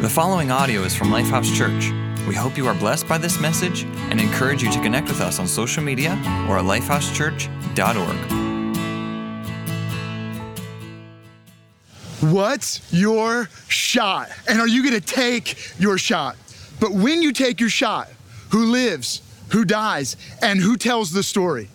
The following audio is from Lifehouse Church. We hope you are blessed by this message and encourage you to connect with us on social media or at lifehousechurch.org. What's your shot? And are you going to take your shot? But when you take your shot, who lives, who dies, and who tells the story?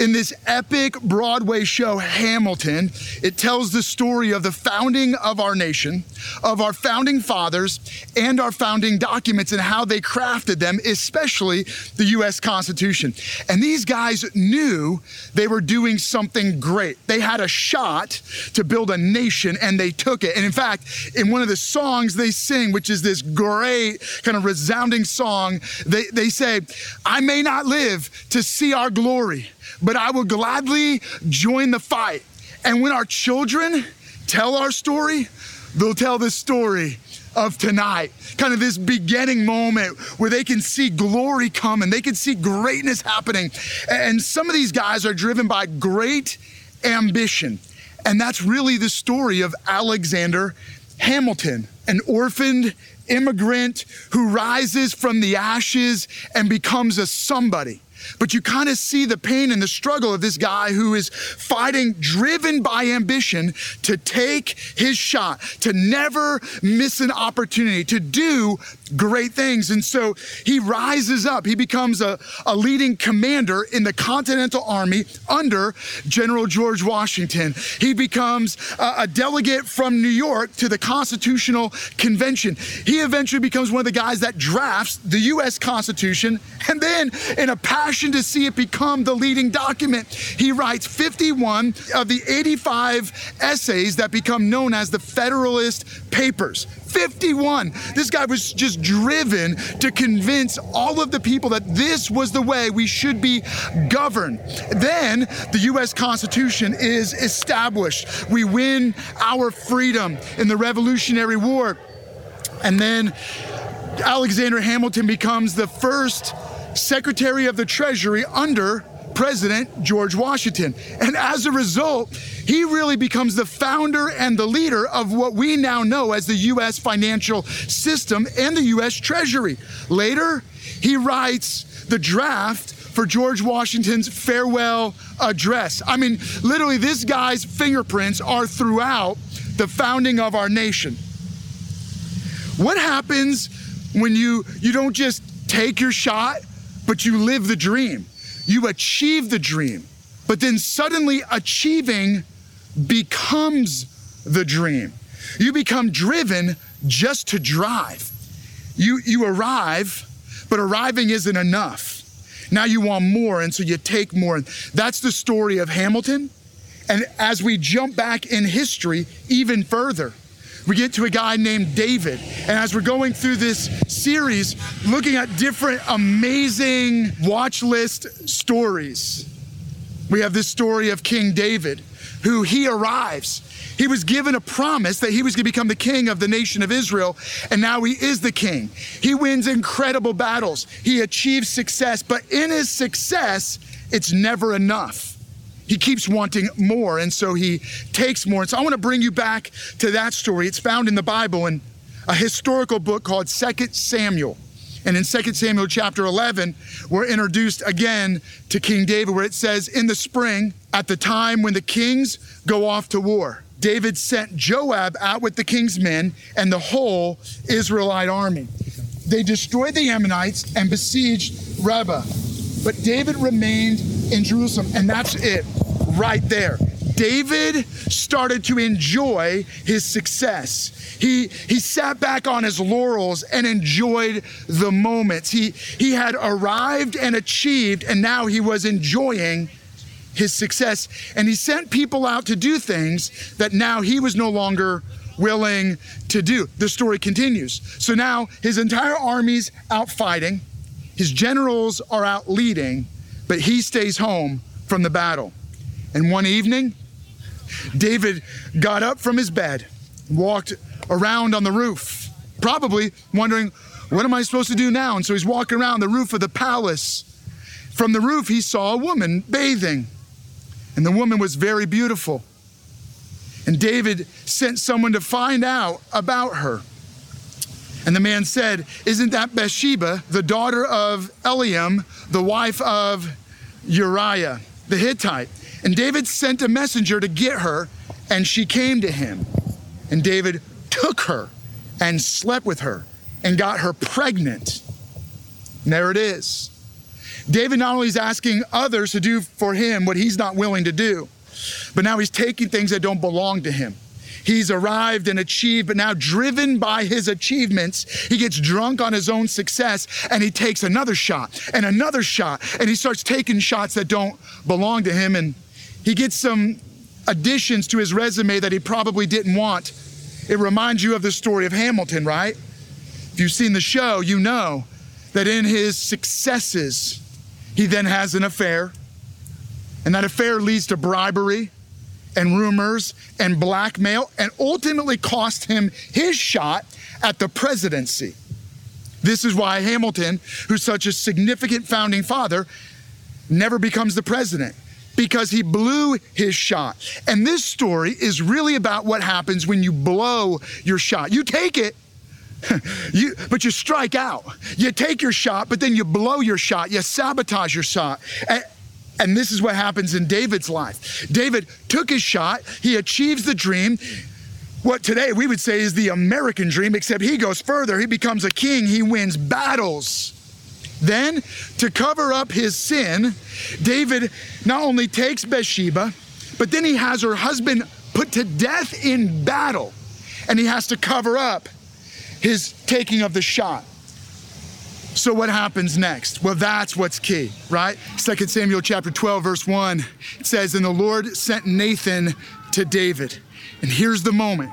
In this epic Broadway show, Hamilton, it tells the story of the founding of our nation, of our founding fathers, and our founding documents and how they crafted them, especially the US Constitution. And these guys knew they were doing something great. They had a shot to build a nation and they took it. And in fact, in one of the songs they sing, which is this great kind of resounding song, they, they say, I may not live to see our glory but I will gladly join the fight. And when our children tell our story, they'll tell the story of tonight. Kind of this beginning moment where they can see glory come and they can see greatness happening. And some of these guys are driven by great ambition. And that's really the story of Alexander Hamilton, an orphaned immigrant who rises from the ashes and becomes a somebody. But you kind of see the pain and the struggle of this guy who is fighting, driven by ambition to take his shot, to never miss an opportunity, to do great things. And so he rises up. He becomes a, a leading commander in the Continental Army under General George Washington. He becomes a, a delegate from New York to the Constitutional Convention. He eventually becomes one of the guys that drafts the U.S. Constitution. And then, in a passion to see it become the leading document, he writes 51 of the 85 essays that become known as the Federalist Papers. 51. This guy was just driven to convince all of the people that this was the way we should be governed. Then the US Constitution is established. We win our freedom in the Revolutionary War. And then Alexander Hamilton becomes the first Secretary of the Treasury under President George Washington. And as a result, he really becomes the founder and the leader of what we now know as the U.S. financial system and the U.S. Treasury. Later, he writes the draft for George Washington's farewell address. I mean, literally, this guy's fingerprints are throughout the founding of our nation. What happens when you you don't just take your shot, but you live the dream? You achieve the dream, but then suddenly achieving becomes the dream. You become driven just to drive. You, you arrive, but arriving isn't enough. Now you want more, and so you take more. That's the story of Hamilton. And as we jump back in history even further, we get to a guy named David. And as we're going through this series, looking at different amazing watch list stories, we have this story of King David, who he arrives. He was given a promise that he was going to become the king of the nation of Israel, and now he is the king. He wins incredible battles, he achieves success, but in his success, it's never enough he keeps wanting more, and so he takes more. And so I want to bring you back to that story. It's found in the Bible in a historical book called Second Samuel. And in 2 Samuel chapter 11, we're introduced again to King David, where it says, In the spring, at the time when the kings go off to war, David sent Joab out with the king's men and the whole Israelite army. They destroyed the Ammonites and besieged Rabbah. But David remained in Jerusalem, and that's it right there. David started to enjoy his success. He, he sat back on his laurels and enjoyed the moments. He, he had arrived and achieved, and now he was enjoying his success. And he sent people out to do things that now he was no longer willing to do. The story continues. So now his entire army's out fighting, his generals are out leading, but he stays home from the battle. And one evening, David got up from his bed, walked around on the roof, probably wondering, what am I supposed to do now? And so he's walking around the roof of the palace. From the roof, he saw a woman bathing, and the woman was very beautiful. And David sent someone to find out about her. And the man said, Isn't that Bathsheba, the daughter of Eliam, the wife of Uriah the Hittite? And David sent a messenger to get her, and she came to him. And David took her and slept with her and got her pregnant. And there it is. David not only is asking others to do for him what he's not willing to do, but now he's taking things that don't belong to him. He's arrived and achieved, but now driven by his achievements, he gets drunk on his own success and he takes another shot and another shot and he starts taking shots that don't belong to him and he gets some additions to his resume that he probably didn't want. It reminds you of the story of Hamilton, right? If you've seen the show, you know that in his successes, he then has an affair, and that affair leads to bribery and rumors and blackmail and ultimately cost him his shot at the presidency. This is why Hamilton, who's such a significant founding father, never becomes the president because he blew his shot. And this story is really about what happens when you blow your shot. You take it, you, but you strike out. You take your shot, but then you blow your shot. You sabotage your shot. And, and this is what happens in David's life. David took his shot, he achieves the dream. What today we would say is the American dream, except he goes further. He becomes a king, he wins battles. Then, to cover up his sin, David not only takes Bathsheba, but then he has her husband put to death in battle, and he has to cover up his taking of the shot. So what happens next? Well, that's what's key, right? 2 Samuel chapter 12 verse 1 it says and the Lord sent Nathan to David. And here's the moment.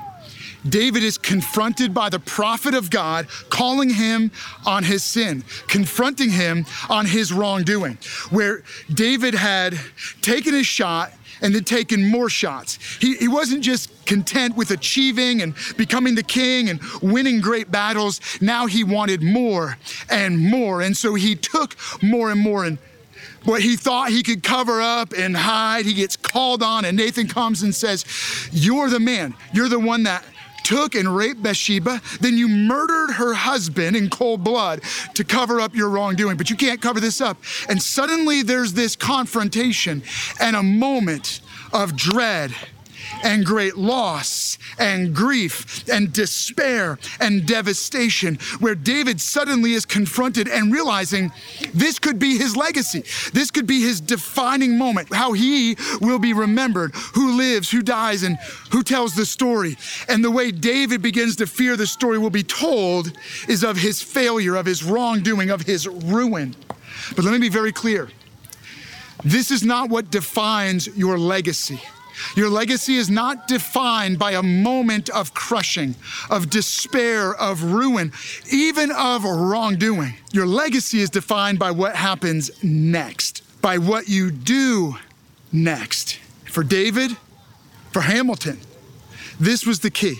David is confronted by the prophet of God, calling him on his sin, confronting him on his wrongdoing, where David had taken his shot and then taken more shots. He, he wasn't just content with achieving and becoming the king and winning great battles. Now he wanted more and more. And so he took more and more. And what he thought he could cover up and hide, he gets called on. And Nathan comes and says, You're the man. You're the one that took and raped Bathsheba, then you murdered her husband in cold blood to cover up your wrongdoing, but you can't cover this up. And suddenly there's this confrontation and a moment of dread and great loss and grief and despair and devastation, where David suddenly is confronted and realizing this could be his legacy. This could be his defining moment, how he will be remembered, who lives, who dies, and who tells the story. And the way David begins to fear the story will be told is of his failure, of his wrongdoing, of his ruin. But let me be very clear. This is not what defines your legacy. Your legacy is not defined by a moment of crushing, of despair, of ruin, even of wrongdoing. Your legacy is defined by what happens next, by what you do next. For David, for Hamilton, this was the key.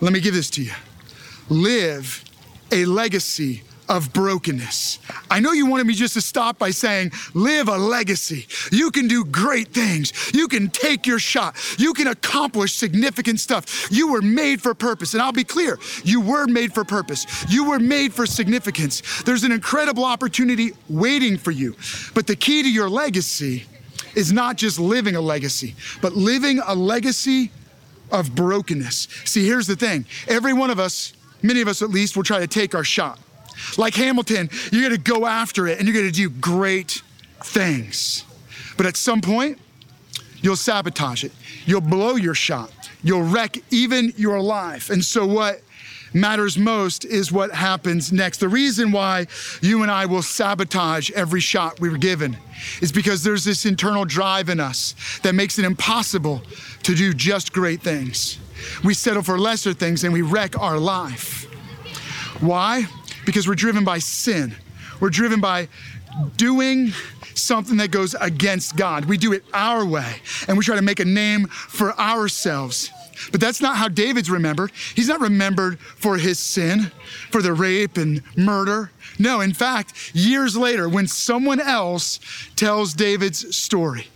Let me give this to you. Live a legacy of brokenness. I know you wanted me just to stop by saying, live a legacy. You can do great things. You can take your shot. You can accomplish significant stuff. You were made for purpose. And I'll be clear, you were made for purpose. You were made for significance. There's an incredible opportunity waiting for you. But the key to your legacy is not just living a legacy, but living a legacy of brokenness. See, here's the thing every one of us, many of us at least, will try to take our shot. Like Hamilton, you're gonna go after it and you're gonna do great things. But at some point, you'll sabotage it. You'll blow your shot. You'll wreck even your life. And so, what matters most is what happens next. The reason why you and I will sabotage every shot we were given is because there's this internal drive in us that makes it impossible to do just great things. We settle for lesser things and we wreck our life. Why? Because we're driven by sin. We're driven by doing something that goes against God. We do it our way and we try to make a name for ourselves. But that's not how David's remembered. He's not remembered for his sin, for the rape and murder. No, in fact, years later, when someone else tells David's story,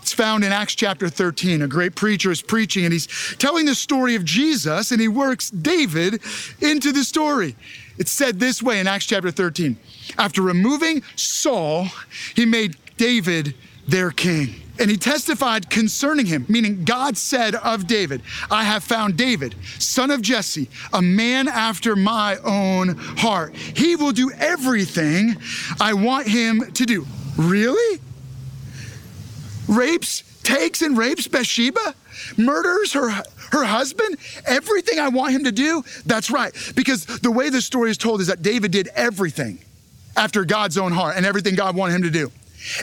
It's found in Acts chapter 13. A great preacher is preaching and he's telling the story of Jesus and he works David into the story. It's said this way in Acts chapter 13. After removing Saul, he made David their king. And he testified concerning him, meaning God said of David, I have found David, son of Jesse, a man after my own heart. He will do everything I want him to do. Really? Rapes, takes and rapes Bathsheba? Murders her, her husband? Everything I want him to do? That's right. Because the way the story is told is that David did everything after God's own heart and everything God wanted him to do.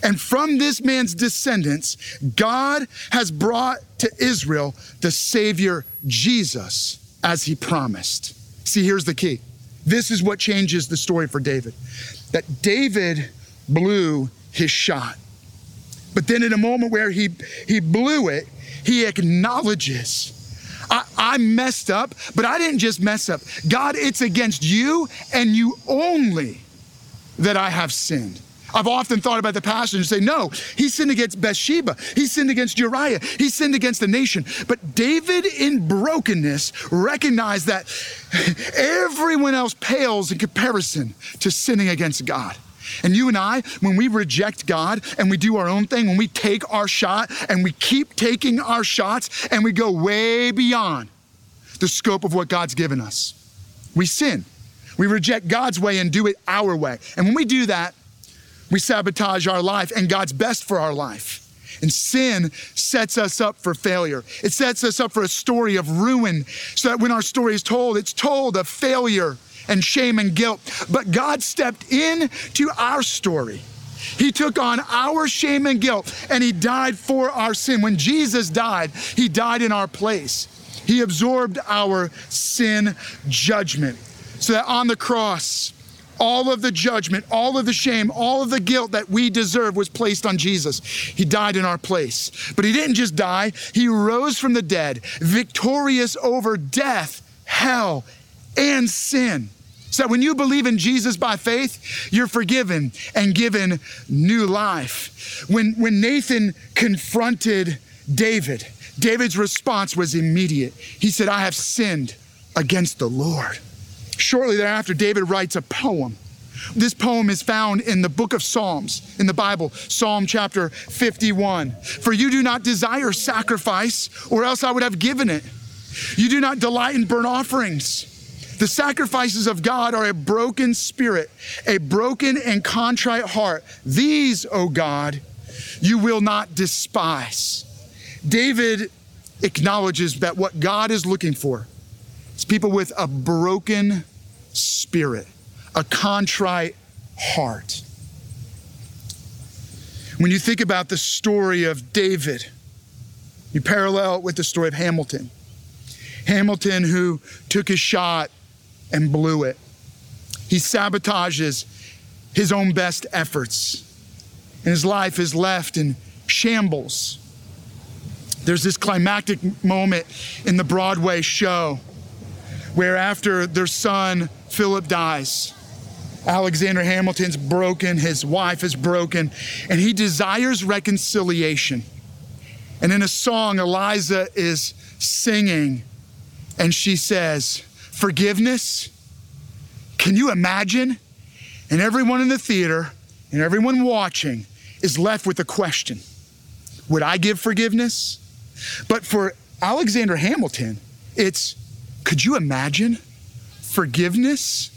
And from this man's descendants, God has brought to Israel the Savior Jesus as he promised. See, here's the key. This is what changes the story for David that David blew his shot. But then, in a moment where he, he blew it, he acknowledges I, I, messed up, but I didn't just mess up. God, it's against you and you only that I have sinned. I've often thought about the passage and say, no, he sinned against Bathsheba. He sinned against Uriah. He sinned against the nation. But David, in brokenness, recognized that everyone else pales in comparison to sinning against God. And you and I, when we reject God and we do our own thing, when we take our shot and we keep taking our shots and we go way beyond the scope of what God's given us, we sin. We reject God's way and do it our way. And when we do that, we sabotage our life and God's best for our life. And sin sets us up for failure. It sets us up for a story of ruin, so that when our story is told, it's told of failure and shame and guilt. But God stepped in to our story. He took on our shame and guilt and he died for our sin. When Jesus died, he died in our place. He absorbed our sin judgment so that on the cross, all of the judgment, all of the shame, all of the guilt that we deserve was placed on Jesus. He died in our place. But he didn't just die, he rose from the dead, victorious over death, hell, and sin. So when you believe in Jesus by faith, you're forgiven and given new life. When, when Nathan confronted David, David's response was immediate. He said, I have sinned against the Lord. Shortly thereafter, David writes a poem. This poem is found in the book of Psalms in the Bible, Psalm chapter 51. For you do not desire sacrifice, or else I would have given it. You do not delight in burnt offerings. The sacrifices of God are a broken spirit, a broken and contrite heart. These, O God, you will not despise. David acknowledges that what God is looking for is people with a broken spirit, a contrite heart. When you think about the story of David, you parallel it with the story of Hamilton. Hamilton, who took his shot and blew it. He sabotages his own best efforts, and his life is left in shambles. There's this climactic moment in the Broadway show where, after their son Philip dies, Alexander Hamilton's broken, his wife is broken, and he desires reconciliation. And in a song, Eliza is singing, and she says, forgiveness. Can you imagine? And everyone in the theater and everyone watching is left with a question Would I give forgiveness? But for Alexander Hamilton, it's could you imagine forgiveness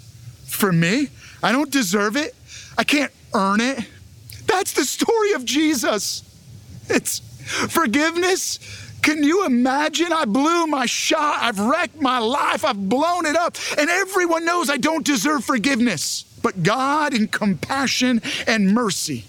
for me? I don't deserve it. I can't earn it. That's the story of Jesus. It's forgiveness can you imagine? I blew my shot. I've wrecked my life. I've blown it up. And everyone knows I don't deserve forgiveness. But God, in compassion and mercy,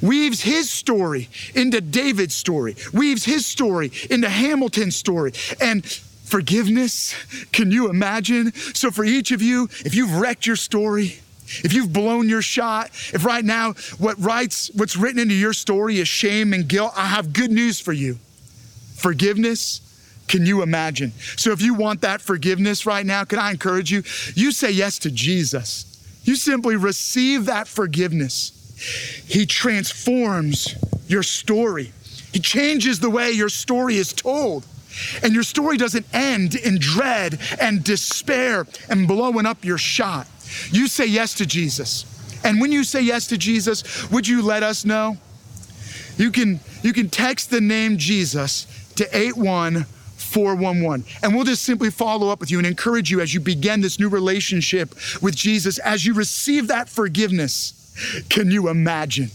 weaves his story into David's story, weaves his story into Hamilton's story. And forgiveness, can you imagine? So, for each of you, if you've wrecked your story, if you've blown your shot, if right now what writes, what's written into your story is shame and guilt, I have good news for you forgiveness. Can you imagine? So, if you want that forgiveness right now, can I encourage you? You say yes to Jesus. You simply receive that forgiveness. He transforms your story. He changes the way your story is told. And your story doesn't end in dread and despair and blowing up your shot. You say yes to Jesus. And when you say yes to Jesus, would you let us know? You can, you can text the name Jesus to 81411. And we'll just simply follow up with you and encourage you as you begin this new relationship with Jesus, as you receive that forgiveness. Can you imagine?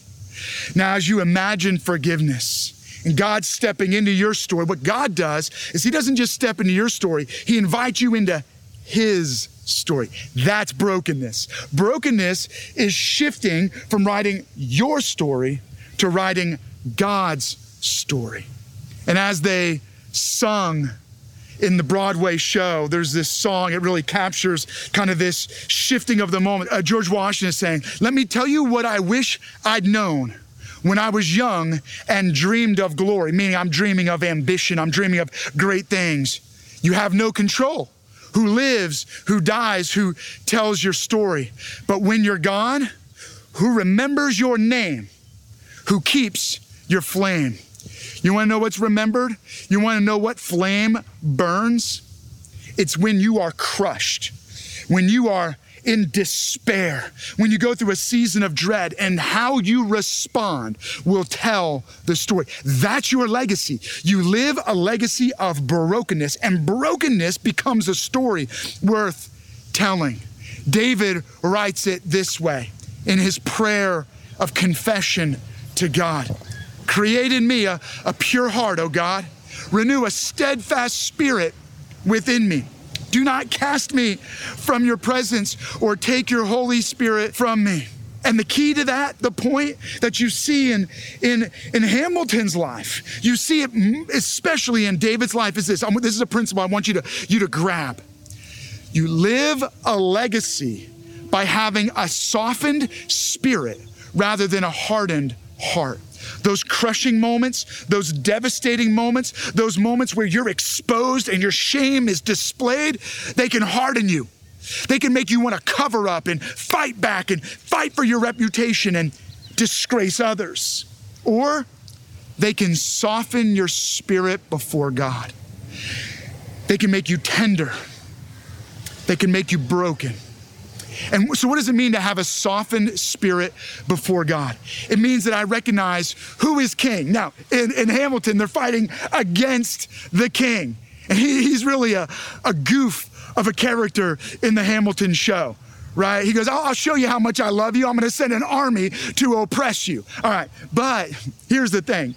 Now, as you imagine forgiveness, and God stepping into your story, what God does is He doesn't just step into your story, He invites you into His story. That's brokenness. Brokenness is shifting from writing your story to writing God's story. And as they sung in the Broadway show, there's this song, it really captures kind of this shifting of the moment. Uh, George Washington is saying, Let me tell you what I wish I'd known when I was young and dreamed of glory, meaning I'm dreaming of ambition, I'm dreaming of great things. You have no control. Who lives, who dies, who tells your story. But when you're gone, who remembers your name, who keeps your flame. You wanna know what's remembered? You wanna know what flame burns? It's when you are crushed, when you are in despair, when you go through a season of dread, and how you respond will tell the story. That's your legacy. You live a legacy of brokenness, and brokenness becomes a story worth telling. David writes it this way in his prayer of confession to God Create in me a, a pure heart, O God. Renew a steadfast spirit within me. Do not cast me from your presence or take your Holy Spirit from me. And the key to that, the point that you see in, in, in Hamilton's life, you see it especially in David's life, is this. this is a principle I want you to, you to grab. You live a legacy by having a softened spirit rather than a hardened heart those crushing moments, those devastating moments, those moments where you're exposed and your shame is displayed, they can harden you. They can make you want to cover up and fight back and fight for your reputation and disgrace others. Or they can soften your spirit before God. They can make you tender. They can make you broken. And so, what does it mean to have a softened spirit before God? It means that I recognize who is king. Now, in, in Hamilton, they're fighting against the king. And he, he's really a, a goof of a character in the Hamilton show right? He goes, oh, I'll show you how much I love you. I'm going to send an army to oppress you. All right. But here's the thing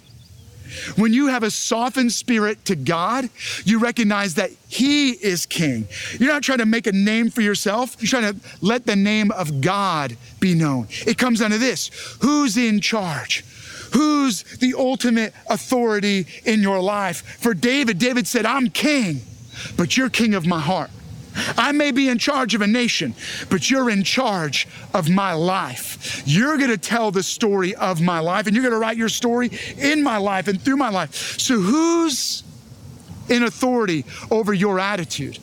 when you have a softened spirit to God, you recognize that He is King. You're not trying to make a name for yourself, you're trying to let the name of God be known. It comes down to this who's in charge? Who's the ultimate authority in your life? For David, David said, I'm king, but you're king of my heart. I may be in charge of a nation, but you're in charge of my life. You're going to tell the story of my life, and you're going to write your story in my life and through my life. So, who's in authority over your attitude?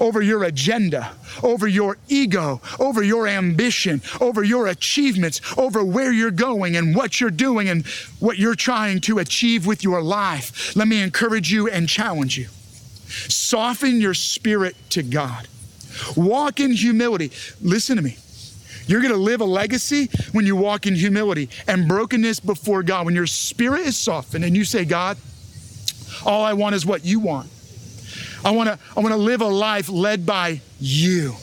over your agenda, over your ego, over your ambition, over your achievements, over where you're going and what you're doing and what you're trying to achieve with your life. Let me encourage you and challenge you. Soften your spirit to God. Walk in humility. Listen to me. You're going to live a legacy when you walk in humility and brokenness before God. When your spirit is softened and you say, God, all I want is what you want. I want to I want to live a life led by you.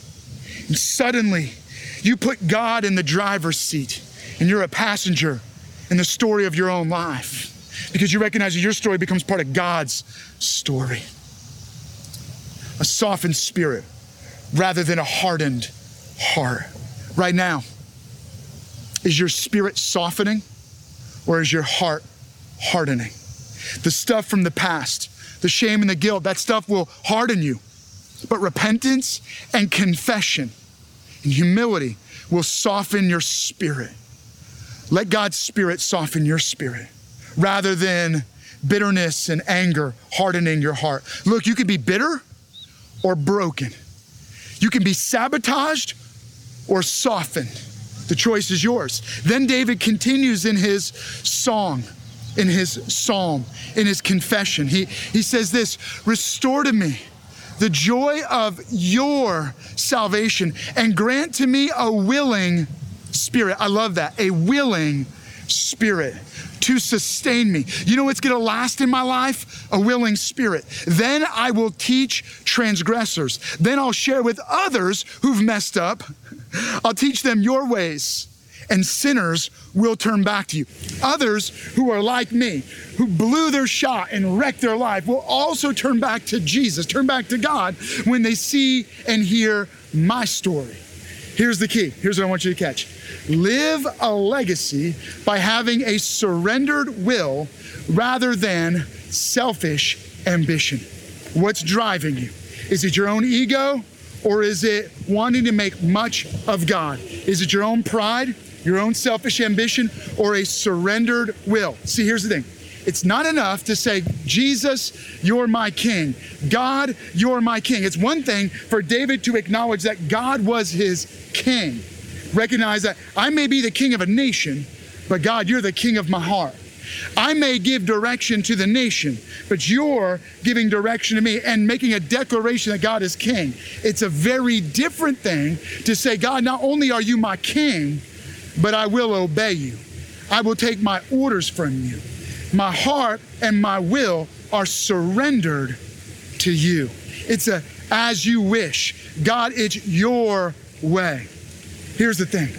And suddenly, you put God in the driver's seat and you're a passenger in the story of your own life because you recognize that your story becomes part of God's story a softened spirit rather than a hardened heart. Right now, is your spirit softening or is your heart hardening? The stuff from the past, the shame and the guilt, that stuff will harden you. But repentance and confession and humility will soften your spirit. Let God's spirit soften your spirit rather than bitterness and anger hardening your heart. Look, you could be bitter or broken. You can be sabotaged or softened. The choice is yours. Then David continues in his song in his psalm, in his confession. He, he says this Restore to me the joy of your salvation and grant to me a willing spirit. I love that. A willing spirit to sustain me. You know what's gonna last in my life? A willing spirit. Then I will teach transgressors. Then I'll share with others who've messed up. I'll teach them your ways and sinners will turn back to you. Others who are like me, who blew their shot and wrecked their life, will also turn back to Jesus, turn back to God when they see and hear my story. Here's the key. Here's what I want you to catch live a legacy by having a surrendered will rather than selfish ambition. What's driving you? Is it your own ego or is it wanting to make much of God? Is it your own pride? your own selfish ambition, or a surrendered will. See, here's the thing it's not enough to say, Jesus, you're my king. God, you're my king. It's one thing for David to acknowledge that God was his king. Recognize that I may be the king of a nation, but God, you're the king of my heart. I may give direction to the nation, but you're giving direction to me and making a declaration that God is king. It's a very different thing to say, God, not only are you my king, but I will obey you. I will take my orders from you. My heart and my will are surrendered to you. It's a as you wish. God, it's your way. Here's the thing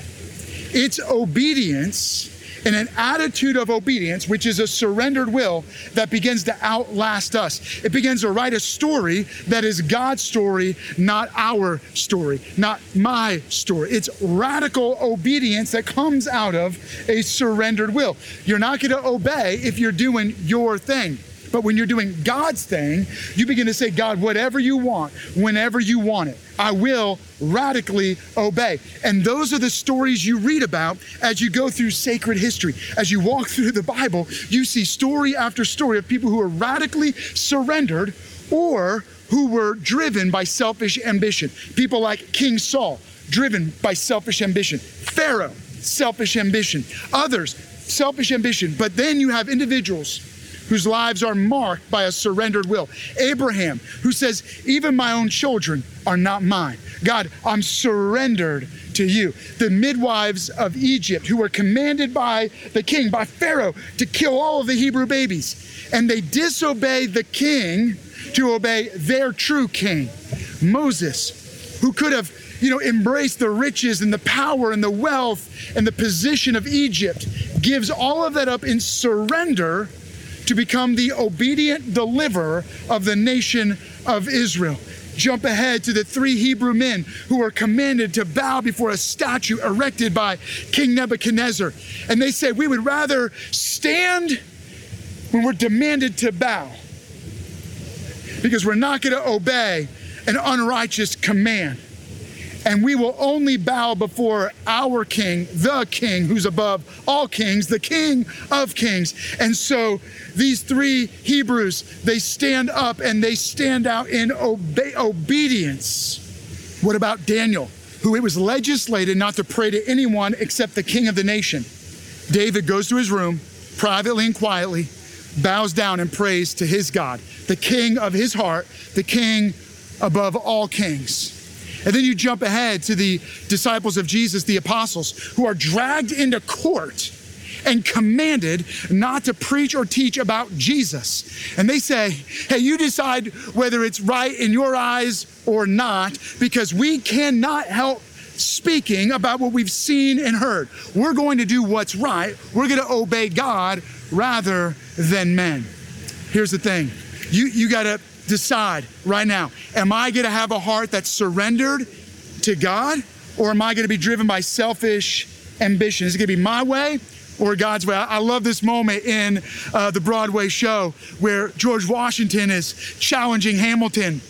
it's obedience in an attitude of obedience, which is a surrendered will that begins to outlast us. It begins to write a story that is God's story, not our story, not my story. It's radical obedience that comes out of a surrendered will. You're not going to obey if you're doing your thing. But when you're doing God's thing, you begin to say, God, whatever you want, whenever you want it, I will radically obey. And those are the stories you read about as you go through sacred history. As you walk through the Bible, you see story after story of people who are radically surrendered or who were driven by selfish ambition. People like King Saul, driven by selfish ambition. Pharaoh, selfish ambition. Others, selfish ambition. But then you have individuals whose lives are marked by a surrendered will. Abraham, who says, Even my own children are not mine. God, I'm surrendered to you. The midwives of Egypt, who were commanded by the king, by Pharaoh, to kill all of the Hebrew babies. And they disobeyed the king to obey their true king, Moses, who could have you know, embraced the riches and the power and the wealth and the position of Egypt, gives all of that up in surrender to become the obedient deliverer of the nation of Israel. Jump ahead to the three Hebrew men who are commanded to bow before a statue erected by King Nebuchadnezzar. And they say, We would rather stand when we're demanded to bow because we're not going to obey an unrighteous command and we will only bow before our King, the King who's above all kings, the King of kings. And so these three Hebrews, they stand up and they stand out in obe- obedience. What about Daniel, who it was legislated not to pray to anyone except the king of the nation? David goes to his room privately and quietly, bows down and prays to his God, the king of his heart, the king above all kings. And then you jump ahead to the disciples of Jesus, the apostles, who are dragged into court and commanded not to preach or teach about Jesus. And they say, hey, you decide whether it's right in your eyes or not, because we cannot help speaking about what we've seen and heard. We're going to do what's right. We're going to obey God rather than men. Here's the thing you, you got to decide right now am I going to have a heart that's surrendered to God or am I going to be driven by selfish ambition? Is it going to be my way or God's way? I love this moment in uh, the Broadway show where George Washington is challenging Hamilton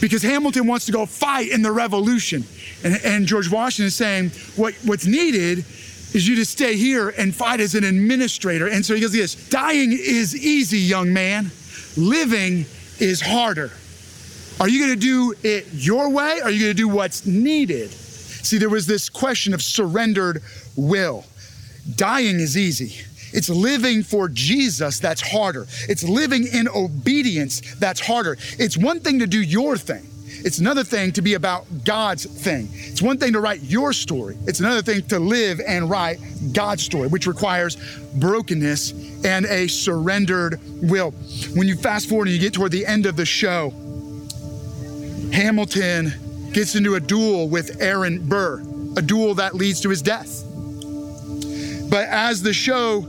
because Hamilton wants to go fight in the revolution. And, and George Washington is saying, what, what's needed is you to stay here and fight as an administrator. And so he goes, this dying is easy, young man. Living is harder. Are you going to do it your way? Are you going to do what's needed? See, there was this question of surrendered will. Dying is easy. It's living for Jesus that's harder. It's living in obedience that's harder. It's one thing to do your thing. It's another thing to be about God's thing. It's one thing to write your story. It's another thing to live and write God's story, which requires brokenness and a surrendered will. When you fast forward and you get toward the end of the show, Hamilton gets into a duel with Aaron Burr, a duel that leads to his death. But as the show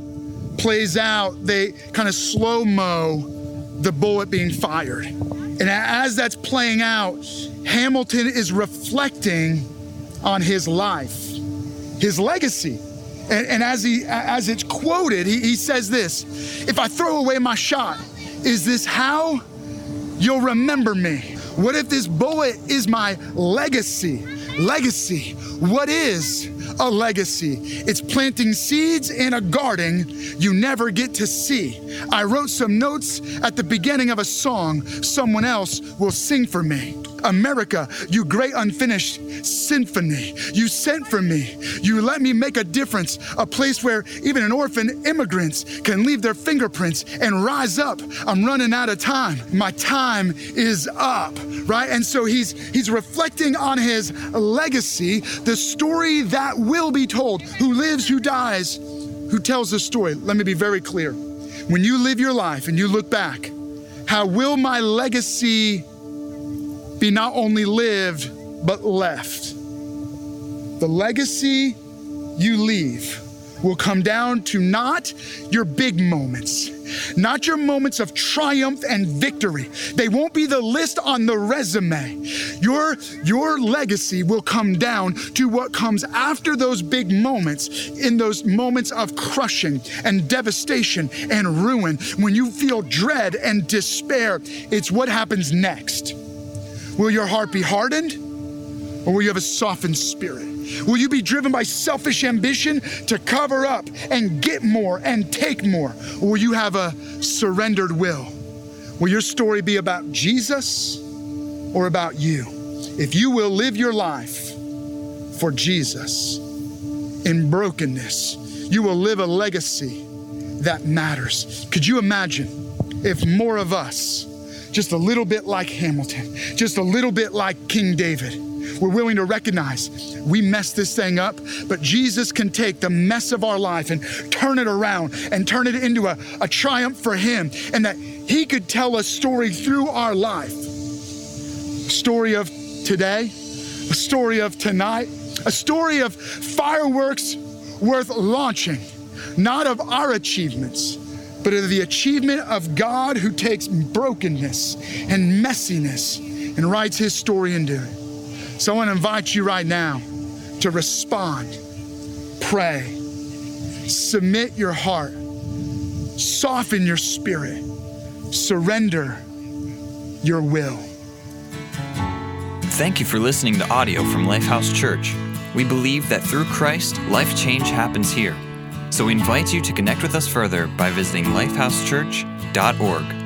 plays out, they kind of slow mo the bullet being fired. And as that's playing out, Hamilton is reflecting on his life, his legacy. And, and as, he, as it's quoted, he, he says this If I throw away my shot, is this how you'll remember me? What if this bullet is my legacy? Legacy. What is a legacy? It's planting seeds in a garden you never get to see. I wrote some notes at the beginning of a song someone else will sing for me. America, you great unfinished symphony. You sent for me. You let me make a difference, a place where even an orphan immigrants can leave their fingerprints and rise up. I'm running out of time. My time is up, right? And so he's he's reflecting on his legacy, the story that will be told, who lives, who dies, who tells the story. Let me be very clear. When you live your life and you look back, how will my legacy be not only lived, but left. The legacy you leave will come down to not your big moments, not your moments of triumph and victory. They won't be the list on the resume. Your, your legacy will come down to what comes after those big moments, in those moments of crushing and devastation and ruin. When you feel dread and despair, it's what happens next. Will your heart be hardened or will you have a softened spirit? Will you be driven by selfish ambition to cover up and get more and take more? Or will you have a surrendered will? Will your story be about Jesus or about you? If you will live your life for Jesus in brokenness, you will live a legacy that matters. Could you imagine if more of us, just a little bit like Hamilton, just a little bit like King David. We're willing to recognize we messed this thing up, but Jesus can take the mess of our life and turn it around and turn it into a, a triumph for Him, and that He could tell a story through our life. A story of today, a story of tonight, a story of fireworks worth launching, not of our achievements but of the achievement of God who takes brokenness and messiness and writes his story into it. So I want to invite you right now to respond, pray, submit your heart, soften your spirit, surrender your will. Thank you for listening to audio from Lifehouse Church. We believe that through Christ, life change happens here. So we invite you to connect with us further by visiting lifehousechurch.org.